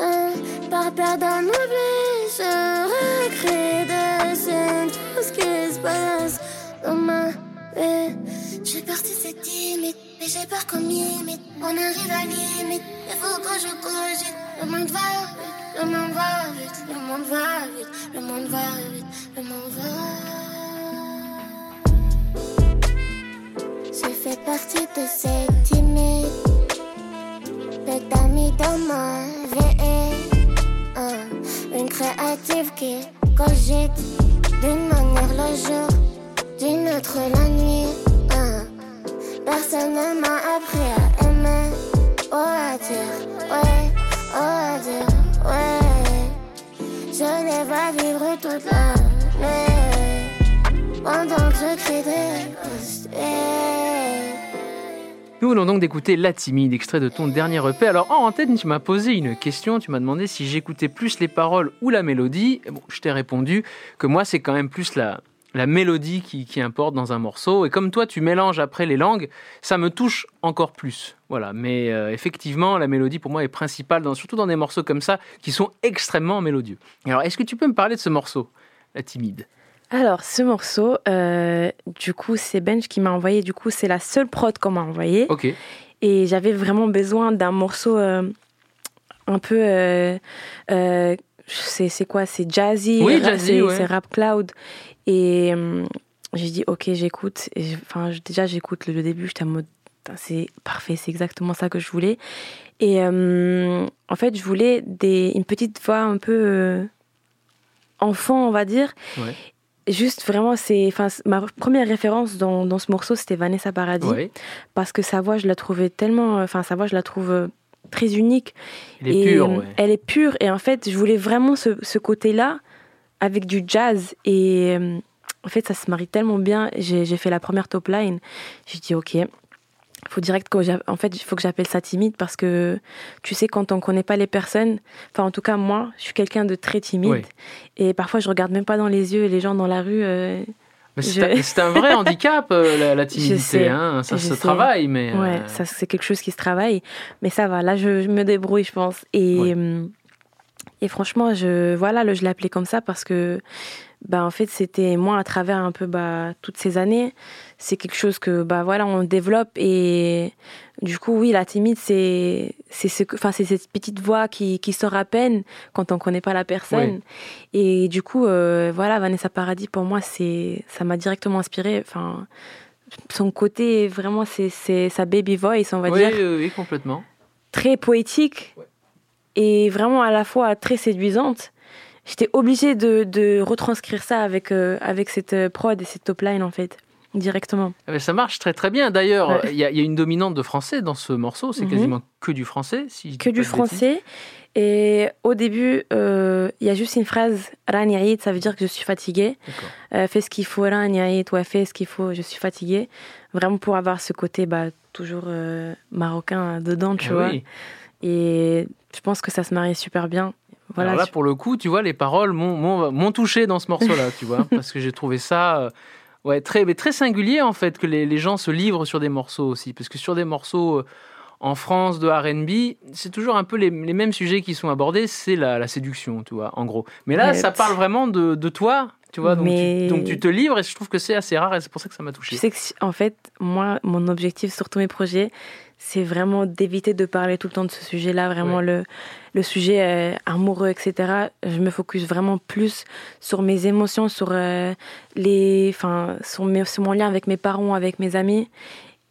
Hein, Par peur d'en oublier, je recrée de scènes tout ce qui se passe dans ma vie. Je suis partie, c'est timide, mais j'ai peur qu'on m'imite. On arrive à limite, il faut que je cogite. Le monde va vite, le monde va vite, le monde va vite, le monde va vite, le monde va. Je fais partie de ces timides. Peu d'amis dans ma. Une créative qui cogite D'une manière le jour D'une autre la nuit. Personne ne m'a appris à aimer Oh à dire, ouais, oh à dire, ouais Je les vois vivre toute la nuit Pendant que je crie des Nous venons donc d'écouter La Timide, extrait de ton dernier EP. Alors en antenne, tu m'as posé une question, tu m'as demandé si j'écoutais plus les paroles ou la mélodie. Bon, je t'ai répondu que moi c'est quand même plus la, la mélodie qui, importe dans un morceau. Et comme toi tu mélanges après les langues, ça me touche encore plus. Voilà, mais euh, effectivement la mélodie pour moi est principale, surtout dans des morceaux comme ça qui sont extrêmement mélodieux. Alors est-ce que tu peux me parler de ce morceau, La Timide? Alors, ce morceau, euh, du coup, c'est Benj qui m'a envoyé. Du coup, c'est la seule prod qu'on m'a envoyée. Ok. Et j'avais vraiment besoin d'un morceau euh, un peu. euh, euh, c'est quoi? C'est jazzy, Oui, jazzy, c'est ouais. c'est rap cloud. Et j'ai dit, ok, j'écoute. Enfin, déjà, j'écoute le, le début, j'étais en mode, c'est parfait, c'est exactement ça que je voulais. Et en fait, je voulais des, une petite voix un peu enfant, on va dire. Ouais. Juste vraiment, c'est, enfin, ma première référence dans, dans ce morceau, c'était Vanessa Paradis parce que sa voix, je la trouvais tellement, enfin, sa voix, je la trouve euh, très unique. Elle est Et, pure, euh, ouais. Elle est pure. Et en fait, je voulais vraiment ce, ce côté-là avec du jazz. Et euh, en fait, ça se marie tellement bien. J'ai fait la première top line. J'ai dit, OK, faut direct que en fait, il faut que j'appelle ça timide parce que tu sais, quand on connaît pas les personnes, enfin, en tout cas, moi, je suis quelqu'un de très timide. Oui. Et parfois, je regarde même pas dans les yeux les gens dans la rue. euh, Mais c'est je- un- c'est un vrai handicap, euh, la, Je timidité. sais, hein. Ça se travaille, mais. euh, Ouais, ça c'est quelque chose qui se travaille. Mais ça va, là je, je me débrouille, je pense. Et, Ouais. hum, et franchement, je, voilà, le- je l'ai appelé comme ça parce que, bah, en fait, c'était moi à travers un peu bah, toutes ces années. C'est quelque chose que, bah, voilà, on développe. Et du coup, oui, la timide, c'est c'est ce que- enfin, c'est cette petite voix qui, qui sort à peine quand on connaît pas la personne. Et du coup, euh, voilà, Vanessa Paradis, pour moi, c'est ça m'a directement inspiré. Enfin, son côté, vraiment, c'est c'est sa baby voice, on va oui, dire, oui, oui, complètement. très poétique et vraiment à la fois très séduisante. J'étais obligée de, de retranscrire ça avec, euh, avec cette euh, prod et cette top line, en fait, directement. Mais ça marche très très bien. D'ailleurs, Ouais. il y, a- il y a une dominante de français dans ce morceau. C'est Mhm. quasiment que du français. Si je dis Que du français. Et au début, euh, il y a juste une phrase, Rani Aïd, ça veut dire que je suis fatiguée. Euh, fais ce qu'il faut, Rani Aïd, ouais, fais ce qu'il faut, je suis fatiguée. Vraiment pour avoir ce côté bah, toujours euh, marocain dedans, tu Ah vois. oui. Et je pense que ça se marie super bien. Voilà, Alors là, pour le coup, tu vois, les paroles m'ont- touché dans ce morceau-là, tu vois, parce que j'ai trouvé ça euh, ouais, très, mais très singulier, en fait, que les, les gens se livrent sur des morceaux aussi. Parce que sur des morceaux euh, en France de RB, c'est toujours un peu les, les mêmes sujets qui sont abordés, c'est la, la séduction, tu vois, en gros. Mais là, ça parle vraiment de, de toi, tu vois, donc, Mais- tu, donc tu te livres et je trouve que c'est assez rare et c'est pour ça que ça m'a touché. Tu sais que, en fait, moi, mon objectif sur tous mes projets, c'est vraiment d'éviter de parler tout le temps de ce sujet-là, vraiment Ouais. le, le sujet euh, amoureux, etc. Je me focus vraiment plus sur mes émotions, sur, euh, les, enfin, sur, mes- sur mon lien avec mes parents, avec mes amis.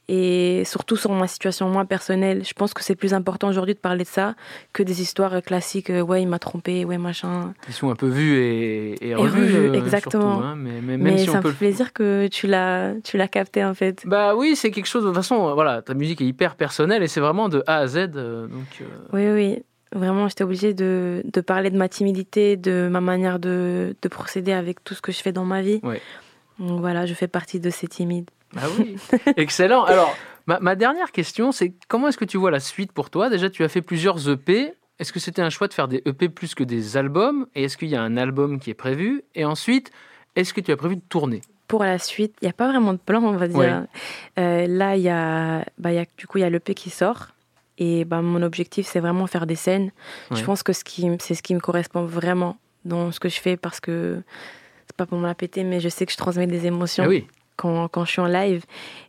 Et surtout sur ma situation, moi, personnelle. Je pense que c'est plus important aujourd'hui de parler de ça que des histoires classiques. euh, ouais, il m'a trompé, ouais, machin. Ils sont un peu vus et, et Et revus, revus, euh, exactement. surtout, hein, mais, mais même Mais si ça on me peut fait plaisir que tu l'as, tu l'as capté, en fait. Bah oui, c'est quelque chose. De toute façon, voilà, ta musique est hyper personnelle et c'est vraiment de A à Z. euh, donc, euh, Oui, oui. Vraiment, j'étais obligée de, de parler de ma timidité, de ma manière de, de procéder avec tout ce que je fais dans ma vie. Ouais. Donc voilà, je fais partie de ces timides. Bah oui, excellent. Alors, ma, ma dernière question, c'est comment est-ce que tu vois la suite pour toi? Déjà, tu as fait plusieurs EP. Est-ce que c'était un choix de faire des EP plus que des albums? Et est-ce qu'il y a un album qui est prévu? Et ensuite, est-ce que tu as prévu de tourner? Pour la suite, il n'y a pas vraiment de plan, on va dire. Ouais. Euh, là, il y a, bah, il y a, du coup, il y a l'EP qui sort. Et bah, mon objectif, c'est vraiment faire des scènes. Ouais. Je pense que ce c'est ce qui me correspond vraiment dans ce que je fais parce que c'est pas pour me la péter, mais je sais que je transmets des émotions. Ah oui, quand, quand je suis en live.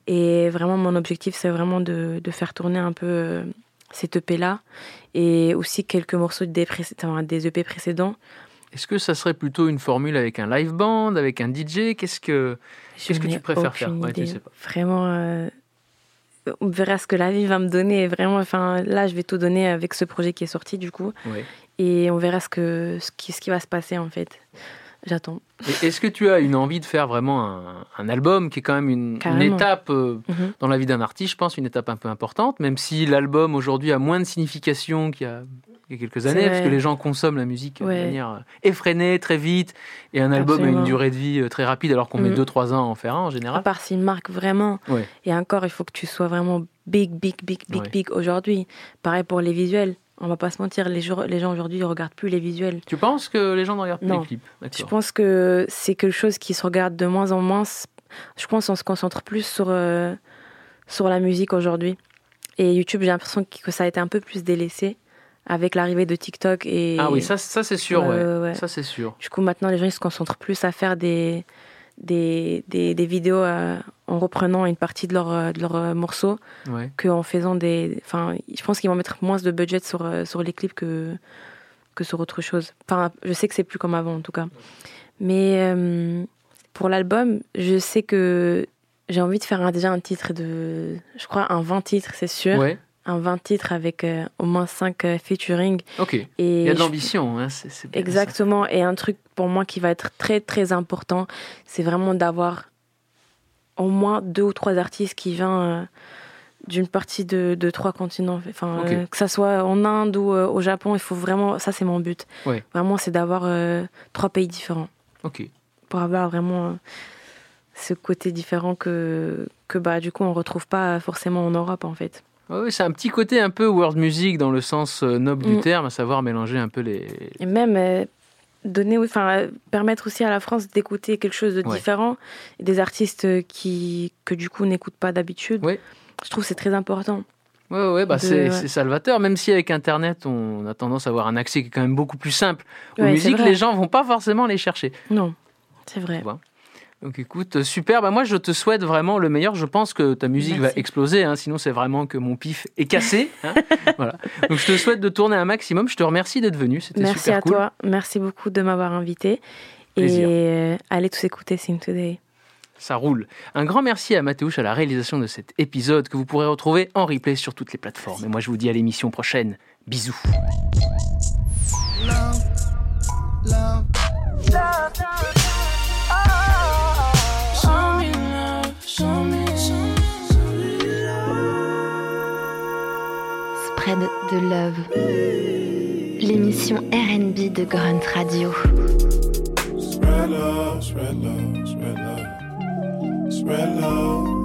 Et vraiment, mon objectif, c'est vraiment de, de faire tourner un peu euh, cette EP-là. Et aussi quelques morceaux des, enfin, des EP précédents. est-ce que ça serait plutôt une formule avec un live band, avec un DJ Qu'est-ce que Qu'est-ce que tu préfères faire? aucune Ouais, tu idée. sais pas. Vraiment, euh, on verra ce que la vie va me donner. Vraiment, enfin, là, je vais tout donner avec ce projet qui est sorti, du coup. Et on verra ce, que, ce, qui, ce qui va se passer, en fait. J'attends. Est-ce que tu as une envie de faire vraiment un, un album qui est quand même une, étape euh, Mhm. dans la vie d'un artiste, je pense, une étape un peu importante, même si l'album aujourd'hui a moins de signification qu'il y a, il y a quelques années, parce que les gens consomment la musique de Ouais. manière euh, effrénée, très vite, et un album a une durée de vie euh, très rapide, alors qu'on met Mhm. 2-3 ans à en faire un en À général. part s'il marque vraiment. Ouais. Et encore, il faut que tu sois vraiment big, big, big, big, Ouais. big aujourd'hui. Pareil pour les visuels. On va pas se mentir, les, gens- les gens aujourd'hui, ils regardent plus les visuels. Tu penses que les gens ne regardent plus Non. les clips? Je pense que c'est quelque chose qui se regarde de moins en moins. Je pense qu'on se concentre plus sur, euh, sur la musique aujourd'hui. Et YouTube, j'ai l'impression que ça a été un peu plus délaissé avec l'arrivée de TikTok. Et... Ah oui, ça, ça c'est sûr, Ouais, ouais. ouais, ouais. Ça c'est sûr. Du coup, maintenant, les gens ils se concentrent plus à faire des, des, des, des vidéos euh, en reprenant une partie de leurs euh, de leurs, euh, morceaux Ouais. qu'en faisant des. Enfin, je pense qu'ils vont mettre moins de budget sur, sur les clips que, que sur autre chose. Enfin, je sais que c'est plus comme avant en tout cas. Mais euh, pour l'album, je sais que j'ai envie de faire un- déjà un titre de. Je crois un 20 titres, c'est sûr. Ouais, Un 20 titres avec euh, au moins 5 featuring. ok. Et Il y a de je- l'ambition, hein, c'est ça. Exactement. Et un truc pour moi qui va être très très important, c'est vraiment d'avoir au moins deux ou trois artistes qui viennent euh, d'une partie de, de trois continents. Enfin, euh, que ça soit en Inde ou euh, au Japon, il faut vraiment. Ça, c'est mon but. Ouais. Vraiment, c'est d'avoir euh, trois pays différents Ok. pour avoir vraiment euh, ce côté différent que, que bah, du coup, on retrouve pas forcément en Europe, en fait. Ouais, c'est un petit côté un peu world music dans le sens euh, noble du Mm. terme, à savoir mélanger un peu les. Et même euh, donner, enfin, euh, permettre aussi à la France d'écouter quelque chose de Ouais. différent, des artistes qui, que du coup n'écoutent pas d'habitude. Je trouve que c'est très important. Ouais, ouais, bah c'est ouais. salvateur. Même si avec Internet, on a tendance à avoir un accès qui est quand même beaucoup plus simple aux musiques, les gens vont pas forcément les chercher. Non, c'est vrai. Donc écoute, euh, super. Bah, moi, je te souhaite vraiment le meilleur. Je pense que ta musique va Merci. exploser. hein. Sinon, c'est vraiment que mon pif est cassé. hein. voilà. Donc je te souhaite de tourner un maximum. Je te remercie d'être venu. C'était Merci super à cool. toi. Merci beaucoup de m'avoir invité. Plaisir. Et euh, allez tous écouter Sing Today. Ça roule. Un grand merci à Mathéouche à la réalisation de cet épisode que vous pourrez retrouver en replay sur toutes les plateformes. Et moi, je vous dis à l'émission prochaine. Bisous. Show Spread de Love, l'émission RB de Grunt Radio. Spread love, spread love, spread love, spread love.